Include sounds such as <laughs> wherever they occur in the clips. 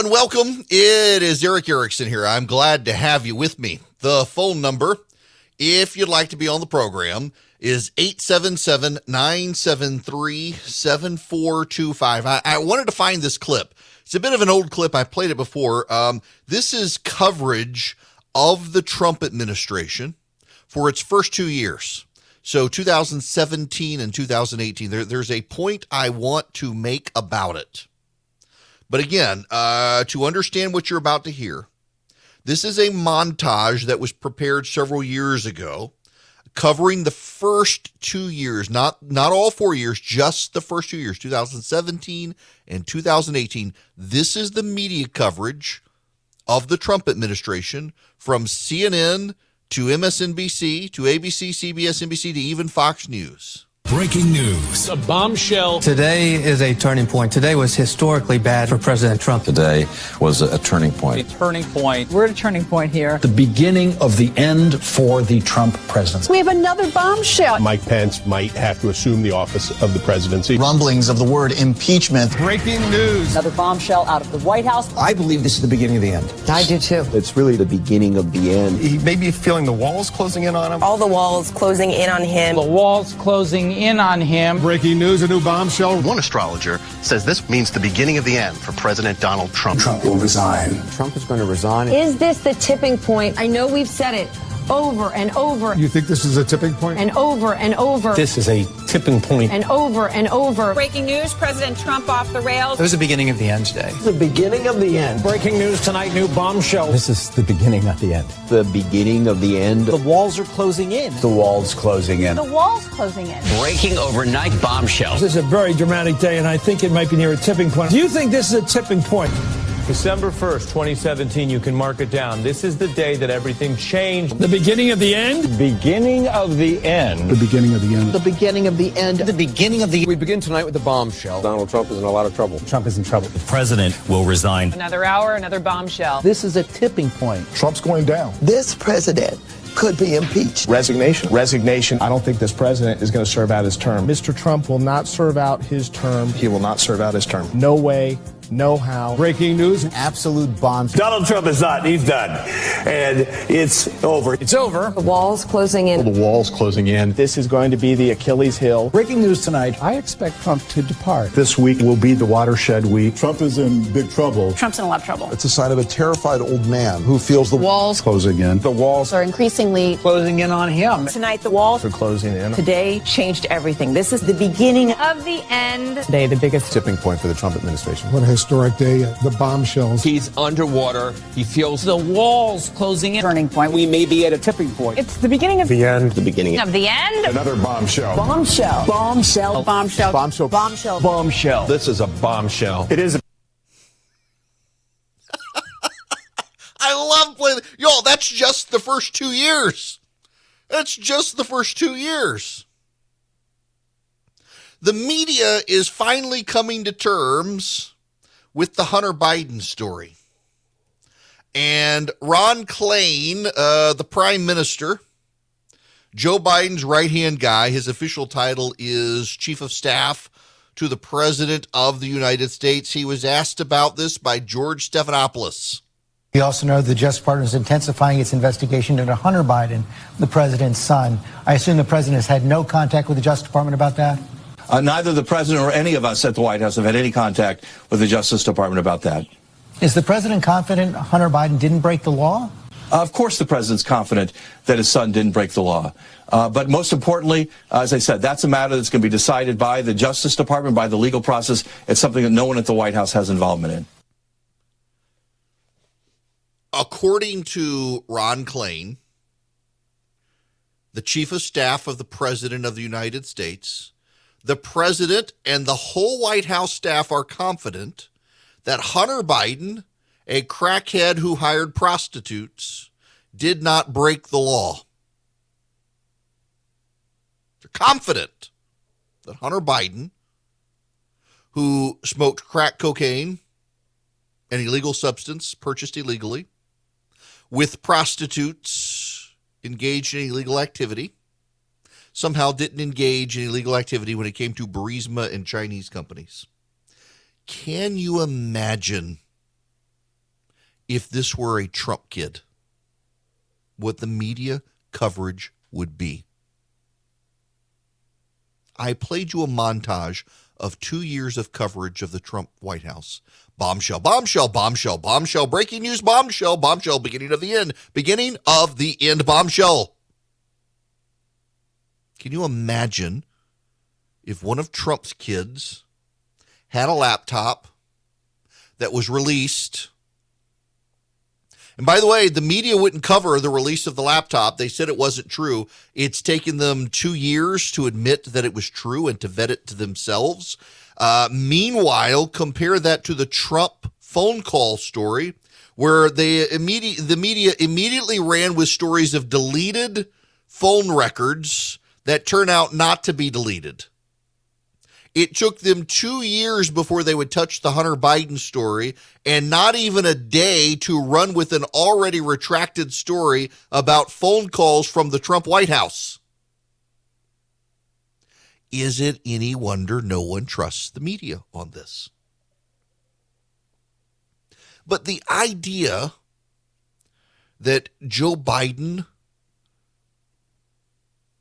and welcome. It is Erick Erickson here. I'm glad to have you with me. The phone number, if you'd like to be on the program, is 877 973 7425. I wanted to find this clip. It's a bit of an old clip. I played it before. Um, this is coverage of the Trump administration for its first two years. So 2017 and 2018, there, there's a point I want to make about it. But again, uh, to understand what you're about to hear, this is a montage that was prepared several years ago, covering the first two years, not not all four years, just the first two years, 2017 and 2018. This is the media coverage of the Trump administration from CNN to MSNBC to ABC, CBS, NBC to even Fox News. Breaking news. A bombshell. Today is a turning point. Today was historically bad for President Trump. Today was a turning point. A turning point. We're at a turning point here. The beginning of the end for the Trump presidency. We have another bombshell. Mike Pence might have to assume the office of the presidency. Rumblings of the word impeachment. Breaking news. Another bombshell out of the White House. I believe this is the beginning of the end. I do too. It's really the beginning of the end. He may be feeling the walls closing in on him. All the walls closing in on him. The walls closing in on him. Breaking news, a new bombshell. One astrologer says this means the beginning of the end for President Donald Trump. Trump will resign. Trump is going to resign. Is this the tipping point? I know we've said it over and over. You think this is a tipping point? And over and over. This is a tipping point. And over and over. Breaking news President Trump off the rails. It was the beginning of the end today. The beginning of the end. Breaking news tonight, new bombshell. This is the beginning not the end. The beginning of the end. The walls are closing in. The walls closing in. The walls closing in. Breaking overnight bombshell. This is a very dramatic day, and I think it might be near a tipping point. Do you think this is a tipping point? December 1st, 2017, you can mark it down. This is the day that everything changed. The beginning of the end? Beginning of the end. The beginning of the end. The beginning of the end. The beginning of the We begin tonight with the bombshell. Donald Trump is in a lot of trouble. Trump is in trouble. The president will resign. Another hour, another bombshell. This is a tipping point. Trump's going down. This president could be impeached. Resignation. Resignation. I don't think this president is going to serve out his term. Mr. Trump will not serve out his term. He will not serve out his term. No way, no how. Breaking news. Absolute bombs. Donald Trump is not. He's done. And it's over. It's over. The walls closing in. The walls closing in. This is going to be the Achilles heel. Breaking news tonight. I expect Trump to depart. This week will be the watershed week. Trump is in big trouble. Trump's in a lot of trouble. It's a sign of a terrified old man who feels the walls Closing in. The walls are increasingly Closing in on him. Tonight, the walls are closing in. today changed everything. This is the beginning Of the end. Today, the biggest Tipping point for the Trump administration. What a historic day. Uh, the bombshells. He's underwater. He feels The walls closing in. turning point. we may be at a tipping point. It's the beginning of The end. The beginning. of the end. Another bombshell. Bombshell. Bombshell. Oh. Bombshell. Bombshell. bombshell. bombshell. This is a bombshell. It is. <laughs> I love playing. Y'all, that's just the first two years. That's just the first two years. The media is finally coming to terms with the Hunter Biden story. And Ron Klain, uh, the prime minister, Joe Biden's right hand guy, his official title is chief of staff to the president of the United States. He was asked about this by George Stephanopoulos. We also know the Justice Department is intensifying its investigation into Hunter Biden, the president's son. I assume the president has had no contact with the Justice Department about that? Uh, neither the president or any of us at the White House have had any contact with the Justice Department about that. Is the president confident Hunter Biden didn't break the law? Uh, of course, the president's confident that his son didn't break the law. Uh, but most importantly, as I said, that's a matter that's going to be decided by the Justice Department, by the legal process. It's something that no one at the White House has involvement in. According to Ron Klain, the chief of staff of the president of the United States, the president and the whole White House staff are confident that Hunter Biden, a crackhead who hired prostitutes, did not break the law. They're confident that Hunter Biden, who smoked crack cocaine, an illegal substance purchased illegally, with prostitutes engaged in illegal activity, somehow didn't engage in illegal activity when it came to Burisma and Chinese companies. Can you imagine if this were a Trump kid, what the media coverage would be. I played you a montage of two years of coverage of the Trump White House. Bombshell, bombshell, bombshell, bombshell, breaking news, bombshell, bombshell, beginning of the end, beginning of the end, bombshell. Can you imagine if one of Trump's kids had a laptop that was released? And by the way, the media wouldn't cover the release of the laptop. They said it wasn't true. It's taken them two years to admit that it was true and to vet it to themselves. Uh, meanwhile, compare that to the Trump phone call story, where they immediate the media immediately ran with stories of deleted phone records that turn out not to be deleted. It took them two years before they would touch the Hunter Biden story, and not even a day to run with an already retracted story about phone calls from the Trump White House. Is it any wonder no one trusts the media on this? But the idea that Joe Biden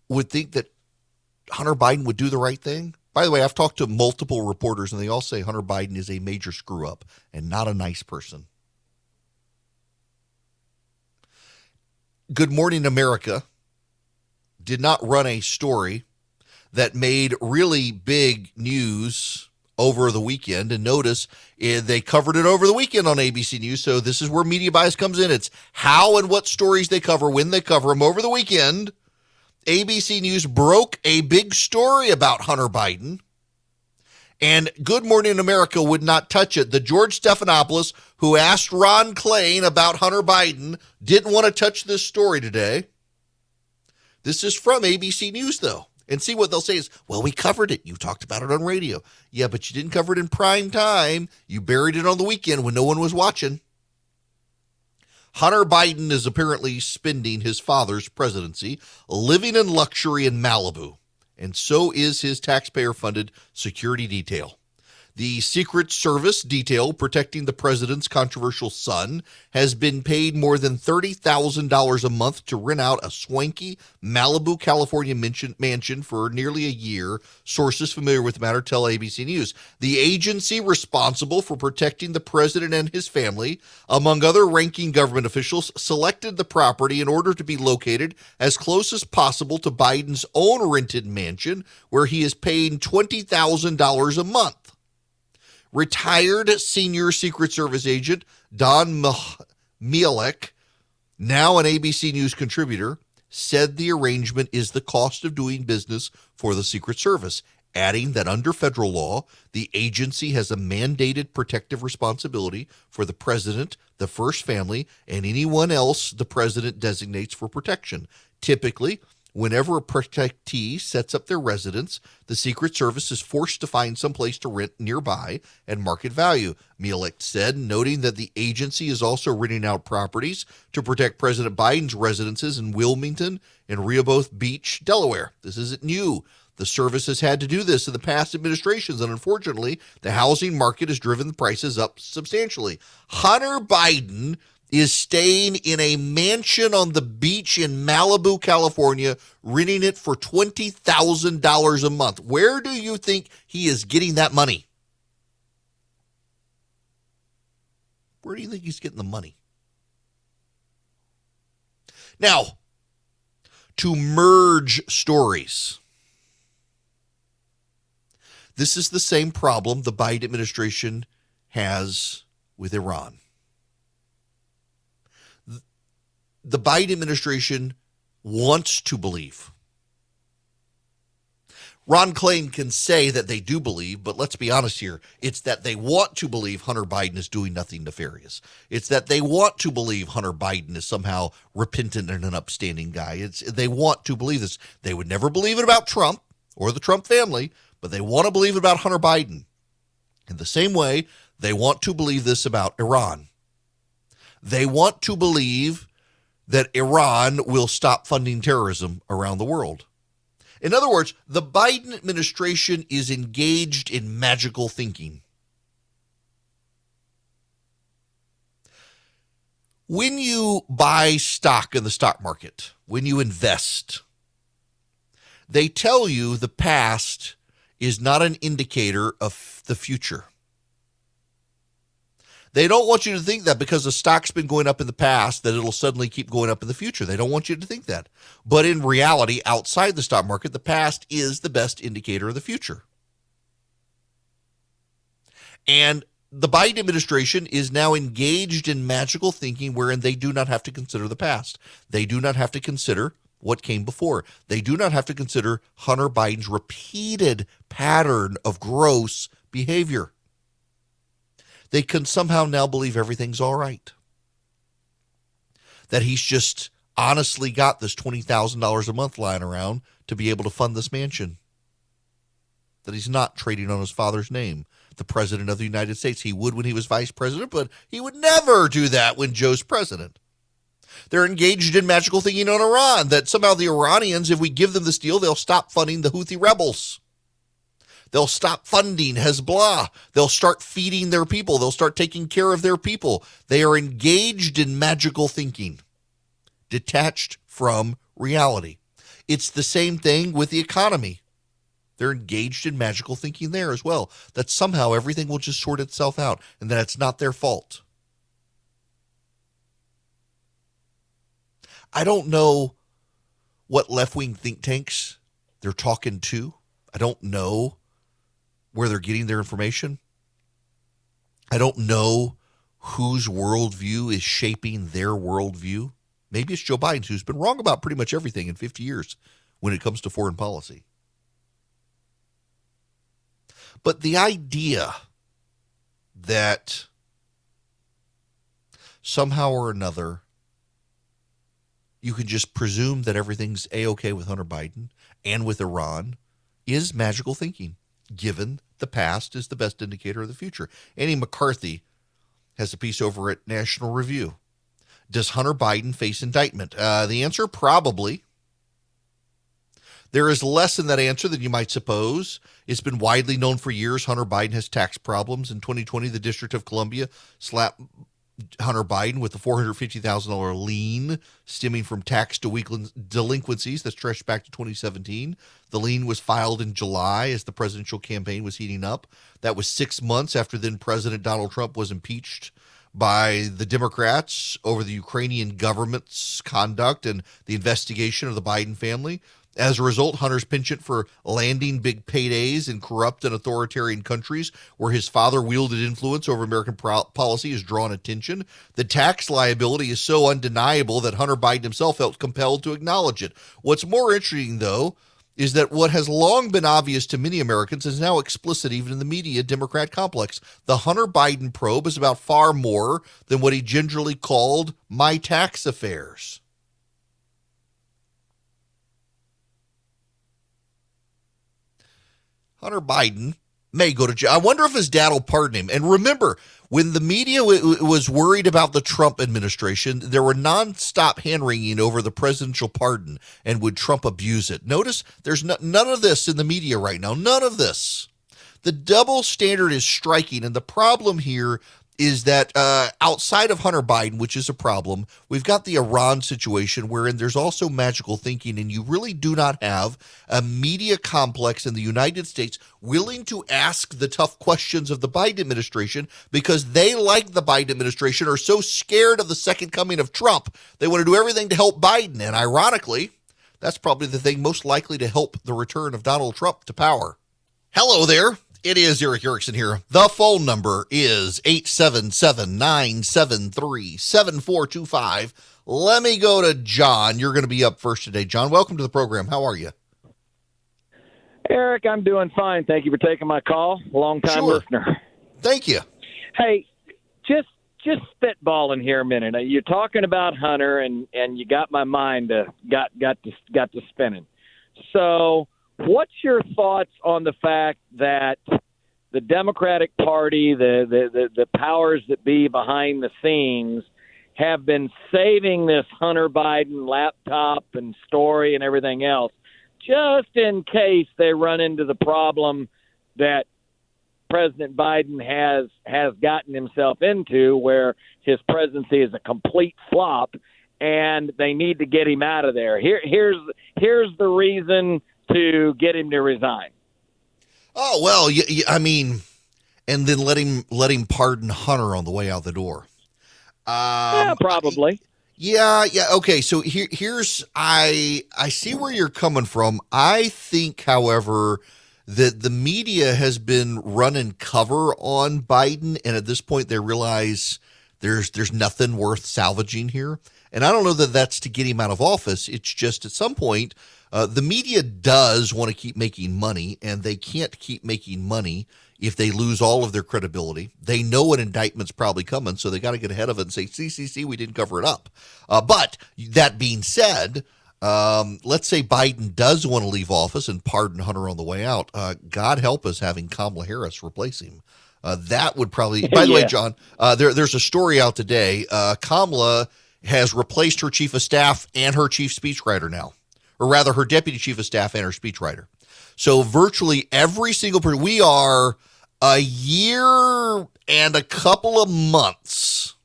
would think that Hunter Biden would do the right thing. By the way, I've talked to multiple reporters and they all say Hunter Biden is a major screw up and not a nice person. Good Morning America did not run a story that made really big news over the weekend. And notice eh, they covered it over the weekend on ABC News. So this is where media bias comes in. It's how and what stories they cover when they cover them over the weekend. ABC News broke a big story about Hunter Biden. And Good Morning America would not touch it. The George Stephanopoulos, who asked Ron Klain about Hunter Biden, didn't want to touch this story today. This is from ABC News, though. And see what they'll say is, well, we covered it. You talked about it on radio. Yeah, but you didn't cover it in prime time. You buried it on the weekend when no one was watching. Hunter Biden is apparently spending his father's presidency living in luxury in Malibu, and so is his taxpayer funded security detail. The Secret Service detail protecting the president's controversial son has been paid more than $30,000 a month to rent out a swanky Malibu, California mansion for nearly a year. Sources familiar with the matter tell ABC News. The agency responsible for protecting the president and his family, among other ranking government officials, selected the property in order to be located as close as possible to Biden's own rented mansion, where he is paying $20,000 a month. Retired senior Secret Service agent Don Mihalek, now an ABC News contributor, said the arrangement is the cost of doing business for the Secret Service, adding that under federal law, the agency has a mandated protective responsibility for the president, the first family, and anyone else the president designates for protection. Typically, Whenever a protectee sets up their residence, the Secret Service is forced to find some place to rent nearby at market value, Mihalek said, noting that the agency is also renting out properties to protect President Biden's residences in Wilmington and Rehoboth Beach, Delaware. This isn't new. The service has had to do this in the past administrations, and unfortunately, the housing market has driven the prices up substantially. Hunter Biden is staying in a mansion on the beach in Malibu, California, renting it for $20,000 a month. Where do you think he is getting that money? Where do you think he's getting the money? Now, to merge stories. This is the same problem the Biden administration has with Iran. The Biden administration wants to believe. Ron Klain can say that they do believe, but let's be honest here. It's that they want to believe Hunter Biden is doing nothing nefarious. It's that they want to believe Hunter Biden is somehow repentant and an upstanding guy. It's they want to believe this. They would never believe it about Trump or the Trump family, but they want to believe it about Hunter Biden. In the same way, they want to believe this about Iran. They want to believe that Iran will stop funding terrorism around the world. In other words, the Biden administration is engaged in magical thinking. When you buy stock in the stock market, when you invest, they tell you the past is not an indicator of the future. They don't want you to think that because the stock's been going up in the past that it'll suddenly keep going up in the future. They don't want you to think that. But in reality, outside the stock market, the past is the best indicator of the future. And the Biden administration is now engaged in magical thinking wherein they do not have to consider the past. They do not have to consider what came before. They do not have to consider Hunter Biden's repeated pattern of gross behavior. They can somehow now believe everything's all right. That he's just honestly got this $20,000 a month lying around to be able to fund this mansion. That he's not trading on his father's name, the president of the United States. He would when he was vice president, but he would never do that when Joe's president. They're engaged in magical thinking on Iran that somehow the Iranians, if we give them this deal, they'll stop funding the Houthi rebels. They'll stop funding Hezbollah. They'll start feeding their people. They'll start taking care of their people. They are engaged in magical thinking, detached from reality. It's the same thing with the economy. They're engaged in magical thinking there as well, that somehow everything will just sort itself out and that it's not their fault. I don't know what left wing think tanks they're talking to. I don't know where they're getting their information. I don't know whose worldview is shaping their worldview. Maybe it's Joe Biden's, who's been wrong about pretty much everything in 50 years when it comes to foreign policy. But the idea that somehow or another you can just presume that everything's a okay with Hunter Biden and with Iran is magical thinking, given the past is the best indicator of the future. Andy McCarthy has a piece over at National Review. Does Hunter Biden face indictment? Uh, the answer probably. There is less in that answer than you might suppose. It's been widely known for years Hunter Biden has tax problems. In 2020, the District of Columbia slapped Hunter Biden with the $450,000 lien stemming from tax delinquencies that stretched back to 2017. The lien was filed in July as the presidential campaign was heating up. That was six months after then President Donald Trump was impeached by the Democrats over the Ukrainian government's conduct and the investigation of the Biden family. As a result, Hunter's penchant for landing big paydays in corrupt and authoritarian countries where his father wielded influence over American policy has drawn attention. The tax liability is so undeniable that Hunter Biden himself felt compelled to acknowledge it. What's more interesting, though, is that what has long been obvious to many Americans is now explicit even in the media Democrat complex. The Hunter Biden probe is about far more than what he gingerly called my tax affairs. Hunter Biden may go to jail. I wonder if his dad will pardon him. And remember, when the media w- was worried about the Trump administration, there were nonstop hand wringing over the presidential pardon and would Trump abuse it. Notice there's no, none of this in the media right now. None of this. The double standard is striking. And the problem here is that uh, outside of Hunter Biden, which is a problem, we've got the Iran situation wherein there's also magical thinking, and you really do not have a media complex in the United States willing to ask the tough questions of the Biden administration because they, like the Biden administration, are so scared of the second coming of Trump. They want to do everything to help Biden. And ironically, that's probably the thing most likely to help the return of Donald Trump to power. Hello there. It is Erick Erickson here. The phone number is 877 973 7425. Let me go to John. You're going to be up first today. John, welcome to the program. How are you? Erick, I'm doing fine. Thank you for taking my call. Long time sure. listener. Thank you. Hey, just just spitballing here a minute. You're talking about Hunter, and and you got my mind uh, got got to got to spinning. So What's your thoughts on the fact that the Democratic Party, the, the, the, the powers that be behind the scenes, have been saving this Hunter Biden laptop and story and everything else just in case they run into the problem that President Biden has has gotten himself into, where his presidency is a complete flop, and they need to get him out of there. Here, here's here's the reason to get him to resign. Oh well, y- y- I mean, and then let him let him pardon Hunter on the way out the door. Um, yeah, probably. Yeah, yeah. Okay, so here, here's I I see where you're coming from. I think, however, that the media has been running cover on Biden, and at this point, they realize there's there's nothing worth salvaging here. And I don't know that that's to get him out of office. It's just at some point, uh, the media does want to keep making money, and they can't keep making money if they lose all of their credibility. They know an indictment's probably coming, so they got to get ahead of it and say, "See, see, see, we didn't cover it up." Uh, but that being said, um, let's say Biden does want to leave office and pardon Hunter on the way out. Uh, God help us having Kamala Harris replace him. Uh, that would probably. <laughs> By the way, John, uh, there, there's a story out today. Uh, Kamala has replaced her chief of staff and her chief speechwriter now, or rather, her deputy chief of staff and her speechwriter. So virtually every single person, we are a year and a couple of months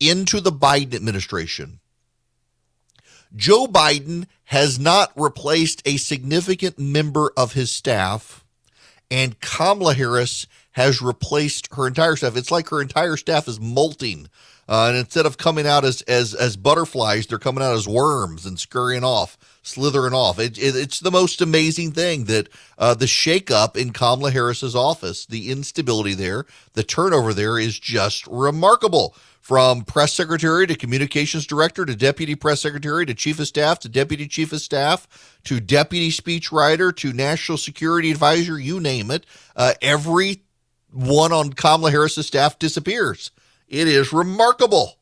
into the Biden administration. Joe Biden has not replaced a significant member of his staff, and Kamala Harris has replaced her entire staff. It's like her entire staff is molting. Uh, and instead of coming out as, as as butterflies, they're coming out as worms and scurrying off, slithering off. It, it, it's the most amazing thing that uh, the shakeup in Kamala Harris's office, the instability there, the turnover there is just remarkable. From press secretary to communications director to deputy press secretary to chief of staff to deputy chief of staff to deputy speechwriter to national security advisor, you name it. Uh, every one on Kamala Harris's staff disappears. It is remarkable.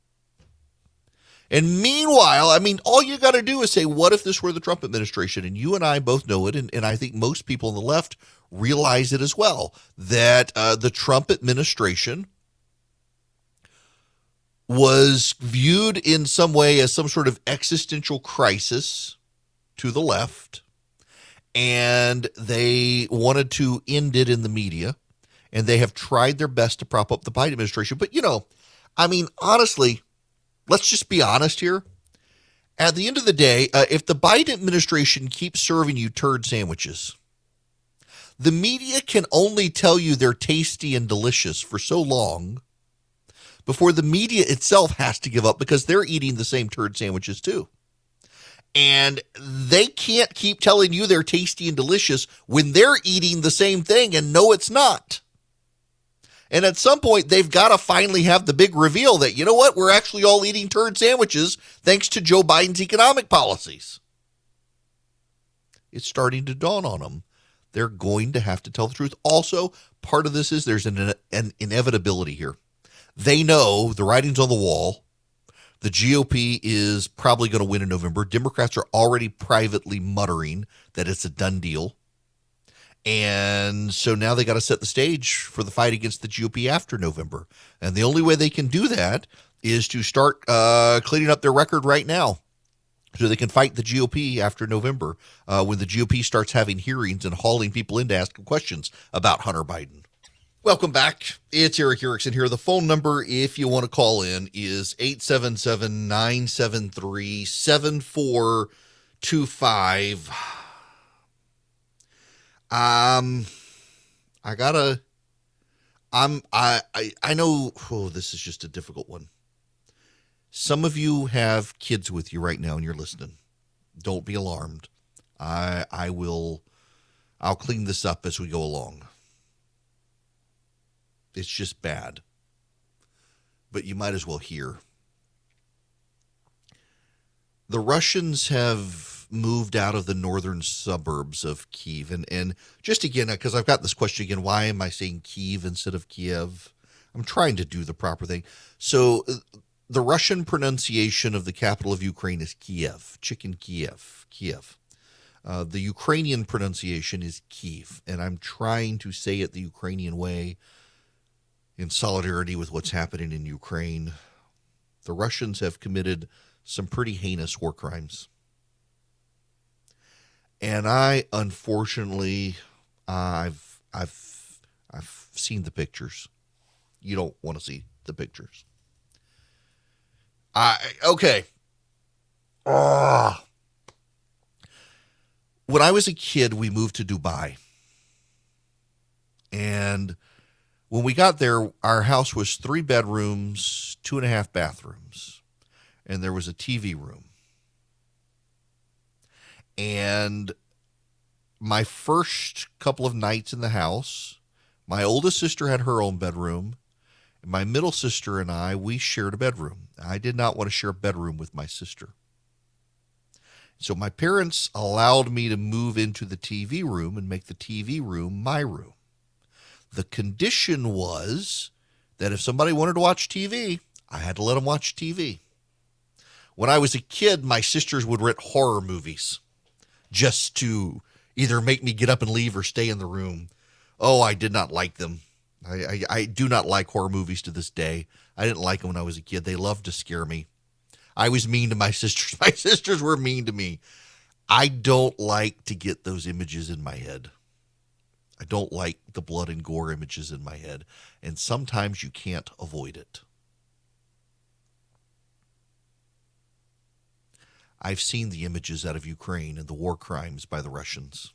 And meanwhile, I mean, all you got to do is say, what if this were the Trump administration? And you and I both know it. And, and I think most people on the left realize it as well that uh, the Trump administration was viewed in some way as some sort of existential crisis to the left. And they wanted to end it in the media. And they have tried their best to prop up the Biden administration. But, you know, I mean, honestly, let's just be honest here. At the end of the day, uh, if the Biden administration keeps serving you turd sandwiches, the media can only tell you they're tasty and delicious for so long before the media itself has to give up because they're eating the same turd sandwiches too. And they can't keep telling you they're tasty and delicious when they're eating the same thing and no, it's not. And at some point, they've got to finally have the big reveal that, you know what, we're actually all eating turd sandwiches thanks to Joe Biden's economic policies. It's starting to dawn on them. They're going to have to tell the truth. Also, part of this is there's an, an inevitability here. They know the writing's on the wall. The GOP is probably going to win in November. Democrats are already privately muttering that it's a done deal. And so now they got to set the stage for the fight against the GOP after November. And the only way they can do that is to start uh, cleaning up their record right now so they can fight the GOP after November uh, when the GOP starts having hearings and hauling people in to ask them questions about Hunter Biden. Welcome back. It's Erick Erickson here. The phone number, if you want to call in, is 877 973 7425. Um, I gotta. I'm. I. I. I know. Oh, this is just a difficult one. Some of you have kids with you right now, and you're listening. Don't be alarmed. I. I will. I'll clean this up as we go along. It's just bad. But you might as well hear. The Russians have moved out of the northern suburbs of Kyiv. And, and just again, because I've got this question again why am I saying Kyiv instead of Kiev? I'm trying to do the proper thing. So uh, the Russian pronunciation of the capital of Ukraine is Kiev, chicken Kiev, Kiev. Uh, the Ukrainian pronunciation is Kyiv, and I'm trying to say it the Ukrainian way in solidarity with what's happening in Ukraine. The Russians have committed some pretty heinous war crimes. And I unfortunately I've I've I've seen the pictures. You don't want to see the pictures. I okay. Ah. When I was a kid, we moved to Dubai. And when we got there, our house was three bedrooms, two and a half bathrooms, and there was a TV room. And my first couple of nights in the house, my oldest sister had her own bedroom. And my middle sister and I, we shared a bedroom. I did not want to share a bedroom with my sister. So my parents allowed me to move into the TV room and make the TV room my room. The condition was that if somebody wanted to watch TV, I had to let them watch TV. When I was a kid, my sisters would rent horror movies just to either make me get up and leave or stay in the room. Oh, I did not like them. I, I, I do not like horror movies to this day. I didn't like them when I was a kid. They loved to scare me. I was mean to my <laughs> sisters. My sisters were mean to me. I don't like to get those images in my head. I don't like the blood and gore images in my head. And sometimes you can't avoid it. I've seen the images out of Ukraine and the war crimes by the Russians.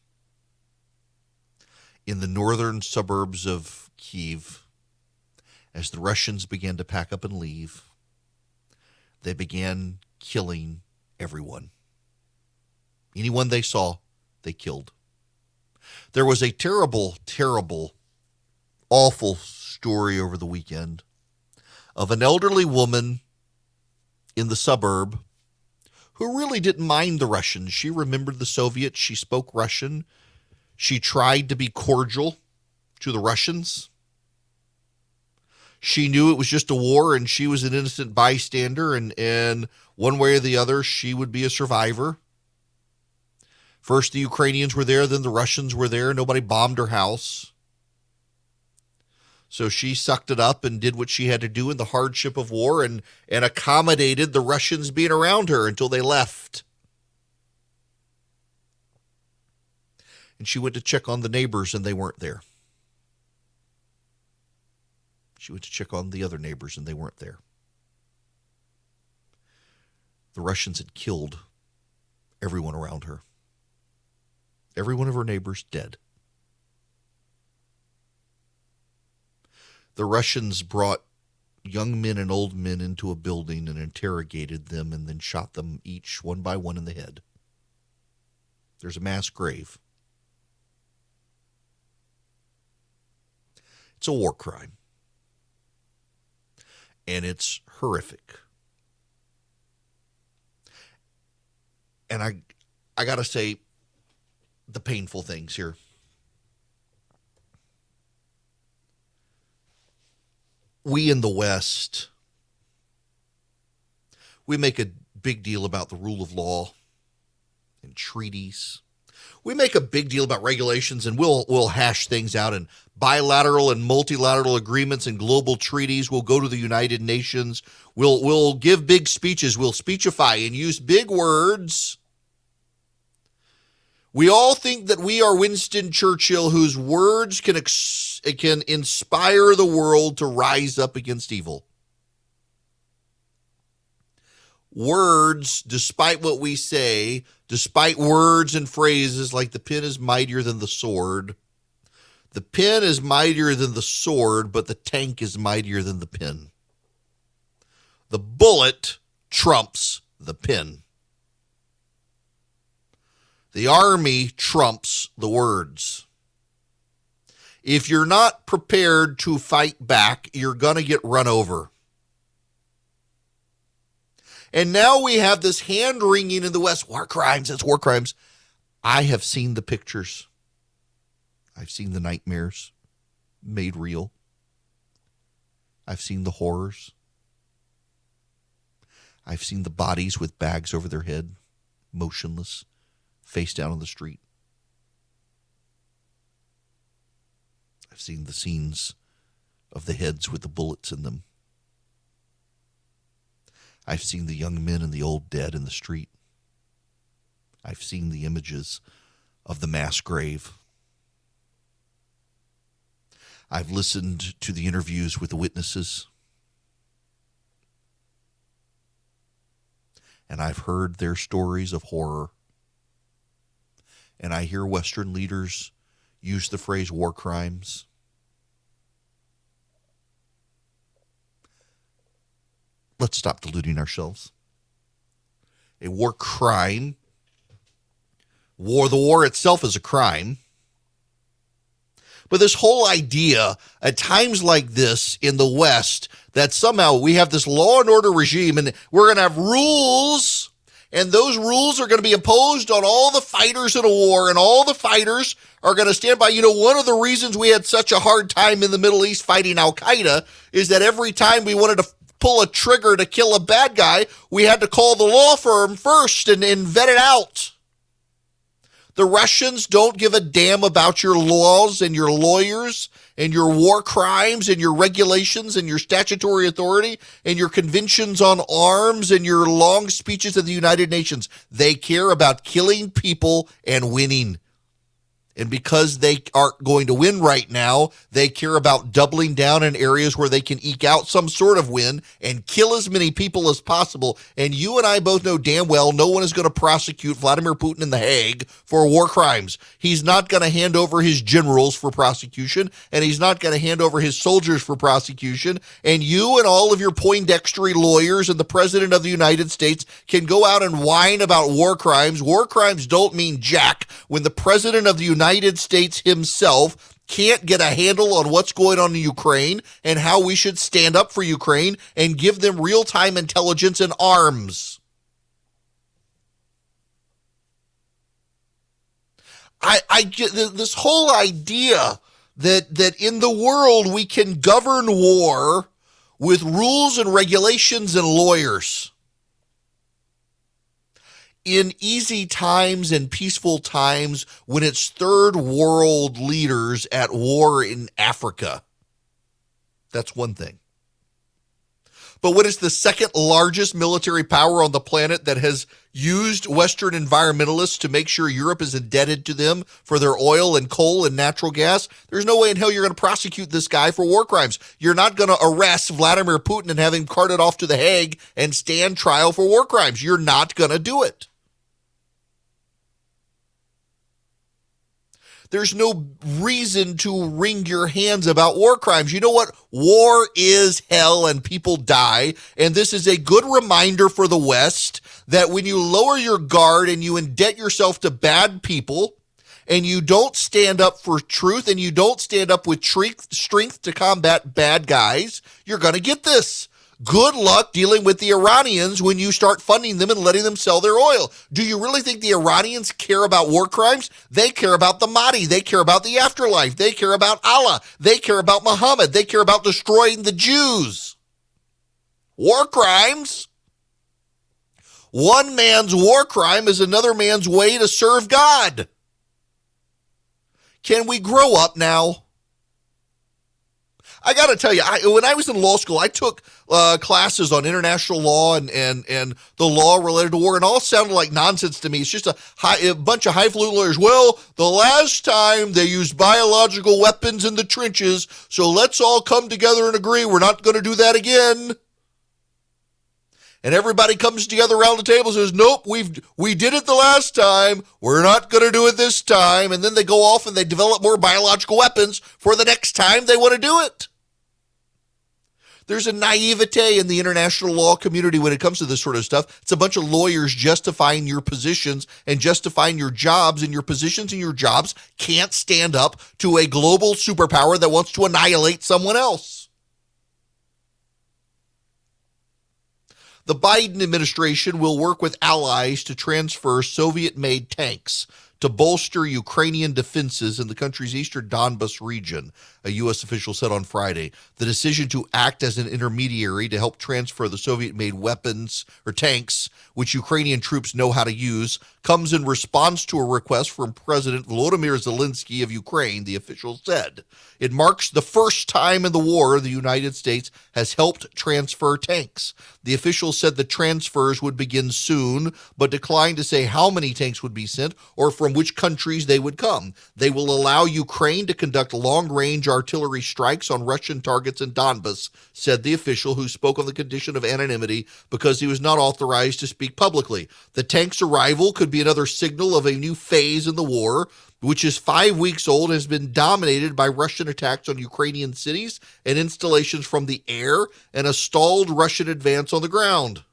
In the northern suburbs of Kyiv, as the Russians began to pack up and leave, they began killing everyone. Anyone they saw, they killed. There was a terrible, terrible, awful story over the weekend of an elderly woman in the suburb who really didn't mind the Russians. She remembered the Soviets. She spoke Russian. She tried to be cordial to the Russians. She knew it was just a war and she was an innocent bystander, and, and one way or the other, she would be a survivor. First, the Ukrainians were there, then the Russians were there. Nobody bombed her house. So she sucked it up and did what she had to do in the hardship of war and, and accommodated the Russians being around her until they left. And she went to check on the neighbors and they weren't there. She went to check on the other neighbors and they weren't there. The Russians had killed everyone around her. Every one of her neighbors dead. The Russians brought young men and old men into a building and interrogated them and then shot them each one by one in the head. There's a mass grave. It's a war crime. And it's horrific. And I I got to say the painful things here. We in the West, we make a big deal about the rule of law and treaties. We make a big deal about regulations and we'll we'll hash things out in bilateral and multilateral agreements and global treaties. We'll go to the United Nations. We'll we'll give big speeches. We'll speechify and use big words. We all think that we are Winston Churchill, whose words can ex- can inspire the world to rise up against evil. Words, despite what we say, despite words and phrases like the pen is mightier than the sword, the pen is mightier than the sword, but the tank is mightier than the pen. The bullet trumps the pen. The army trumps the words. If you're not prepared to fight back, you're going to get run over. And now we have this hand wringing in the West war crimes, it's war crimes. I have seen the pictures, I've seen the nightmares made real, I've seen the horrors. I've seen the bodies with bags over their head, motionless face down on the street. I've seen the scenes of the heads with the bullets in them. I've seen the young men and the old dead in the street. I've seen the images of the mass grave. I've listened to the interviews with the witnesses. And I've heard their stories of horror. And I hear Western leaders use the phrase war crimes. Let's stop deluding ourselves. A war crime, war, the war itself is a crime. But this whole idea at times like this in the West that somehow we have this law and order regime and we're going to have rules and those rules are going to be imposed on all the fighters in a war and all the fighters are going to stand by. You know, one of the reasons we had such a hard time in the Middle East fighting Al Qaeda is that every time we wanted to pull a trigger to kill a bad guy, we had to call the law firm first and, and vet it out. The Russians don't give a damn about your laws and your lawyers and your war crimes and your regulations and your statutory authority and your conventions on arms and your long speeches at the United Nations. They care about killing people and winning. And because they aren't going to win right now, they care about doubling down in areas where they can eke out some sort of win and kill as many people as possible. And you and I both know damn well no one is going to prosecute Vladimir Putin in The Hague for war crimes. He's not going to hand over his generals for prosecution, and he's not going to hand over his soldiers for prosecution. And you and all of your Poindextery lawyers and the President of the United States can go out and whine about war crimes. War crimes don't mean jack when the President of the United United States himself can't get a handle on what's going on in Ukraine and how we should stand up for Ukraine and give them real time intelligence and arms. I, I this whole idea that that in the world we can govern war with rules and regulations and lawyers in easy times and peaceful times when it's third world leaders at war in Africa. That's one thing. But what is the second largest military power on the planet that has used Western environmentalists to make sure Europe is indebted to them for their oil and coal and natural gas? There's no way in hell you're going to prosecute this guy for war crimes. You're not going to arrest Vladimir Putin and have him carted off to The Hague and stand trial for war crimes. You're not going to do it. There's no reason to wring your hands about war crimes. You know what? War is hell and people die. And this is a good reminder for the West that when you lower your guard and you indebt yourself to bad people, and you don't stand up for truth and you don't stand up with strength to combat bad guys, you're going to get this. Good luck dealing with the Iranians when you start funding them and letting them sell their oil. Do you really think the Iranians care about war crimes? They care about the Mahdi. They care about the afterlife. They care about Allah. They care about Muhammad. They care about destroying the Jews. War crimes. One man's war crime is another man's way to serve God. Can we grow up now? I got to tell you, I, when I was in law school, I took uh, classes on international law and, and, and the law related to war, and all sounded like nonsense to me. It's just a, high, a bunch of highfalutin lawyers. Well, the last time they used biological weapons in the trenches, so let's all come together and agree we're not going to do that again. And everybody comes together around the table and says, "Nope, we've we did it the last time. We're not going to do it this time." And then they go off and they develop more biological weapons for the next time they want to do it. There's a naivete in the international law community when it comes to this sort of stuff. It's a bunch of lawyers justifying your positions and justifying your jobs, and your positions and your jobs can't stand up to a global superpower that wants to annihilate someone else. The Biden administration will work with allies to transfer Soviet made tanks to bolster Ukrainian defenses in the country's eastern Donbas region, a U.S. official said on Friday. The decision to act as an intermediary to help transfer the Soviet made weapons or tanks, which Ukrainian troops know how to use, comes in response to a request from President Volodymyr Zelensky of Ukraine, the official said. It marks the first time in the war the United States has helped transfer tanks. The official said the transfers would begin soon, but declined to say how many tanks would be sent or from which countries they would come. They will allow Ukraine to conduct long range artillery strikes on Russian targets in Donbas, said the official who spoke on the condition of anonymity because he was not authorized to speak publicly. The tank's arrival could be another signal of a new phase in the war, which is five weeks old, has been dominated by Russian attacks on Ukrainian cities and installations from the air and a stalled Russian advance on the ground.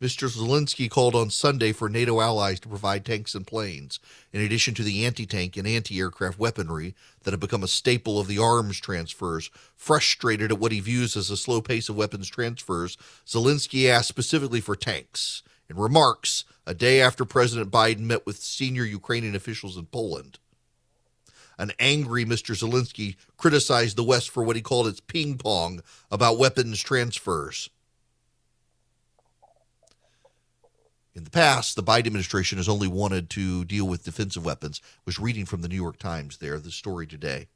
Mr. Zelensky called on Sunday for NATO allies to provide tanks and planes, in addition to the anti tank and anti aircraft weaponry that have become a staple of the arms transfers. Frustrated at what he views as a slow pace of weapons transfers, Zelensky asked specifically for tanks. In remarks, a day after President Biden met with senior Ukrainian officials in Poland. An angry Mr. Zelensky criticized the West for what he called its ping pong about weapons transfers. In the past, the Biden administration has only wanted to deal with defensive weapons. I was reading from the New York Times there, the story today.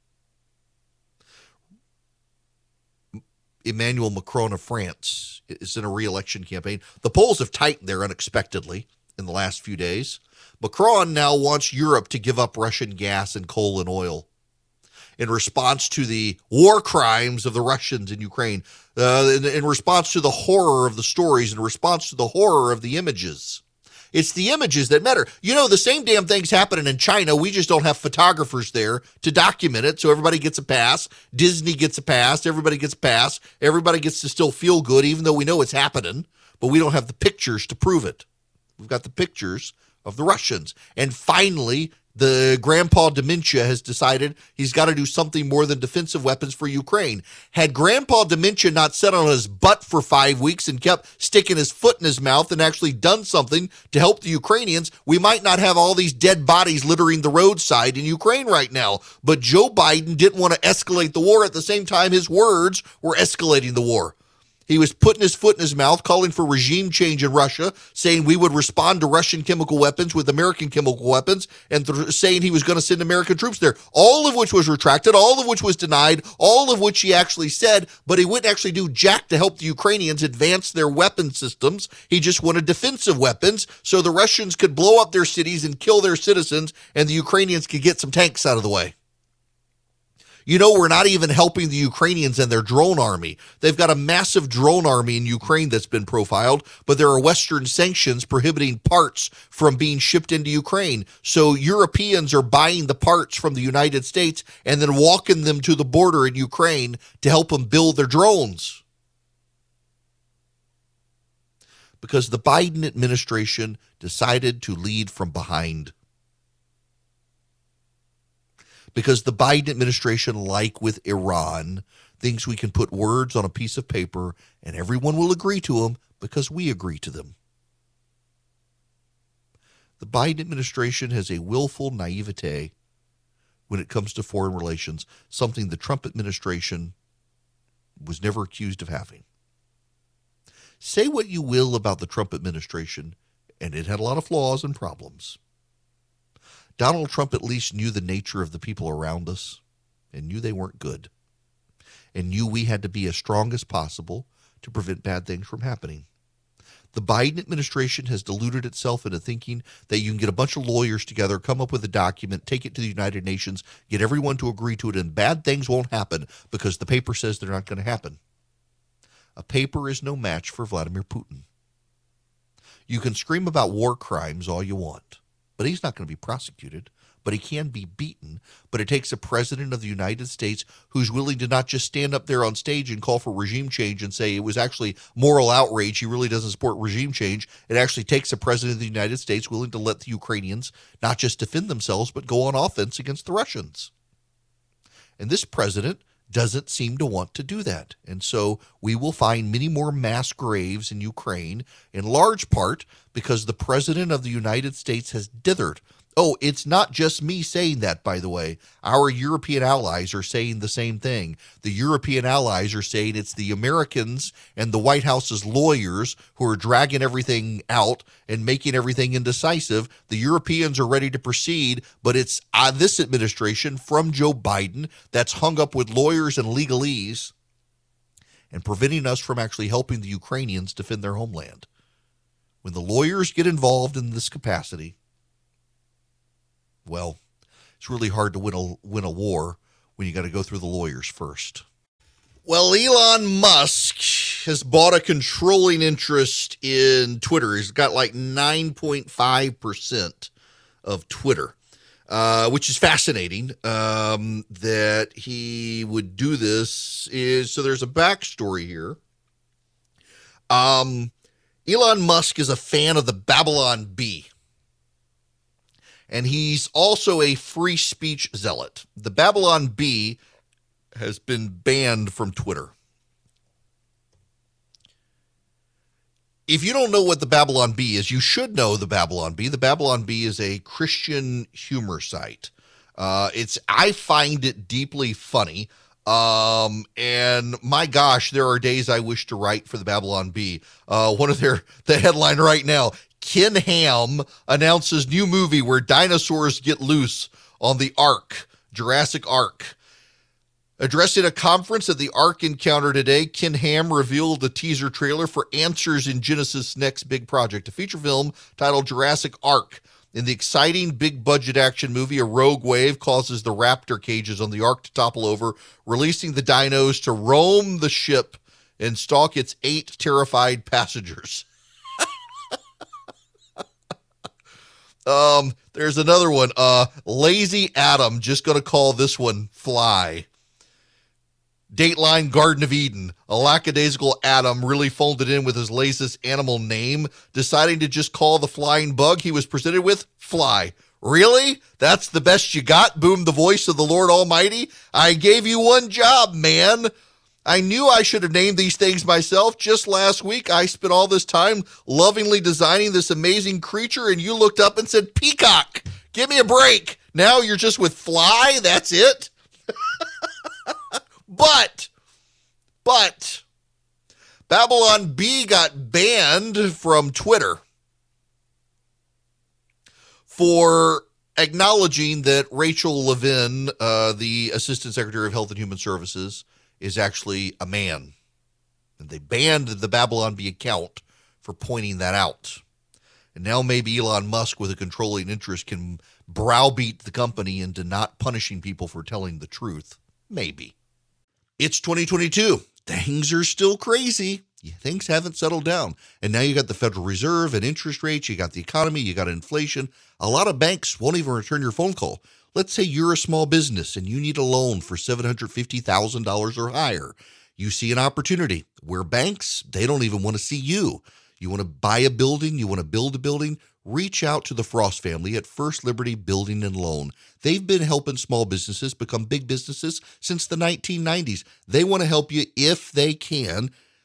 Emmanuel Macron of France is in a re-election campaign. The polls have tightened there unexpectedly in the last few days. Macron now wants Europe to give up Russian gas and coal and oil in response to the war crimes of the Russians in Ukraine, uh, in, in response to the horror of the stories, in response to the horror of the images. It's the images that matter. You know, the same damn thing's happening in China. We just don't have photographers there to document it. So everybody gets a pass. Disney gets a pass. Everybody gets a pass. Everybody gets to still feel good, even though we know it's happening, but we don't have the pictures to prove it. We've got the pictures of the Russians. And finally, the grandpa dementia has decided he's got to do something more than defensive weapons for Ukraine. Had grandpa dementia not sat on his butt for five weeks and kept sticking his foot in his mouth and actually done something to help the Ukrainians, we might not have all these dead bodies littering the roadside in Ukraine right now. But Joe Biden didn't want to escalate the war at the same time his words were escalating the war. He was putting his foot in his mouth, calling for regime change in Russia, saying we would respond to Russian chemical weapons with American chemical weapons, and th- saying he was going to send American troops there. All of which was retracted, all of which was denied, all of which he actually said, but he wouldn't actually do jack to help the Ukrainians advance their weapon systems. He just wanted defensive weapons so the Russians could blow up their cities and kill their citizens, and the Ukrainians could get some tanks out of the way. You know, we're not even helping the Ukrainians and their drone army. They've got a massive drone army in Ukraine that's been profiled, but there are Western sanctions prohibiting parts from being shipped into Ukraine. So Europeans are buying the parts from the United States and then walking them to the border in Ukraine to help them build their drones. Because the Biden administration decided to lead from behind because the Biden administration, like with Iran, thinks we can put words on a piece of paper and everyone will agree to them because we agree to them. The Biden administration has a willful naivete when it comes to foreign relations, something the Trump administration was never accused of having. Say what you will about the Trump administration, and it had a lot of flaws and problems. Donald Trump at least knew the nature of the people around us and knew they weren't good and knew we had to be as strong as possible to prevent bad things from happening. The Biden administration has deluded itself into thinking that you can get a bunch of lawyers together, come up with a document, take it to the United Nations, get everyone to agree to it, and bad things won't happen because the paper says they're not going to happen. A paper is no match for Vladimir Putin. You can scream about war crimes all you want but he's not going to be prosecuted. But he can be beaten. But it takes a president of the United States who's willing to not just stand up there on stage and call for regime change and say it was actually moral outrage. He really doesn't support regime change. It actually takes a president of the United States willing to let the Ukrainians not just defend themselves, but go on offense against the Russians. And this president doesn't seem to want to do that. And so we will find many more mass graves in Ukraine, in large part because the President of the United States has dithered Oh, it's not just me saying that, by the way. Our European allies are saying the same thing. The European allies are saying it's the Americans and the White House's lawyers who are dragging everything out and making everything indecisive. The Europeans are ready to proceed, but it's uh, this administration from Joe Biden that's hung up with lawyers and legalese and preventing us from actually helping the Ukrainians defend their homeland. when the lawyers get involved in this capacity, well, it's really hard to win a win a war when you got to go through the lawyers first. Well, Elon Musk has bought a controlling interest in Twitter. He's got like 9.5% of Twitter, uh, which is fascinating um, that he would do this. Is So there's a backstory here. Um, Elon Musk is a fan of the Babylon Bee. And he's also a free speech zealot. The Babylon Bee has been banned from Twitter. If you don't know what the Babylon Bee is, you should know the Babylon Bee. The Babylon Bee is a Christian humor site. Uh, it's I find it deeply funny. Um, and my gosh, there are days I wish to write for the Babylon Bee. Uh, one of their the headline right now: Ken Ham announces new movie where dinosaurs get loose on the Ark, Jurassic Ark. Addressing a conference at the Ark Encounter today, Ken Ham revealed the teaser trailer for Answers in Genesis' next big project, a feature film titled Jurassic Ark. In the exciting big budget action movie, a rogue wave causes the raptor cages on the Ark to topple over, releasing the dinos to roam the ship and stalk its eight terrified passengers. Um, there's another one. Uh, Lazy Adam, just going to call this one Fly. Dateline Garden of Eden. A lackadaisical Adam really folded in with his latest animal name, deciding to just call the flying bug he was presented with Fly. Really? That's the best you got? boomed the voice of the Lord Almighty. I gave you one job, man. I knew I should have named these things myself. Just last week, I spent all this time lovingly designing this amazing creature, and you looked up and said, Peacock, give me a break. Now you're just with Fly? That's it? <laughs> But, but, Babylon Bee got banned from Twitter for acknowledging that Rachel Levine, uh, the Assistant Secretary of Health and Human Services, is actually a man. And they banned the Babylon Bee account for pointing that out. And now maybe Elon Musk, with a controlling interest, can browbeat the company into not punishing people for telling the truth. Maybe. It's 2022. Things are still crazy. Things haven't settled down. And now you got the Federal Reserve and interest rates, you got the economy, you got inflation. A lot of banks won't even return your phone call. Let's say you're a small business and you need a loan for $750,000 or higher. You see an opportunity where banks, they don't even want to see you. You want to buy a building, you want to build a building, reach out to the Frost family at First Liberty Building and Loan. They've been helping small businesses become big businesses since the 1990s. They want to help you if they can.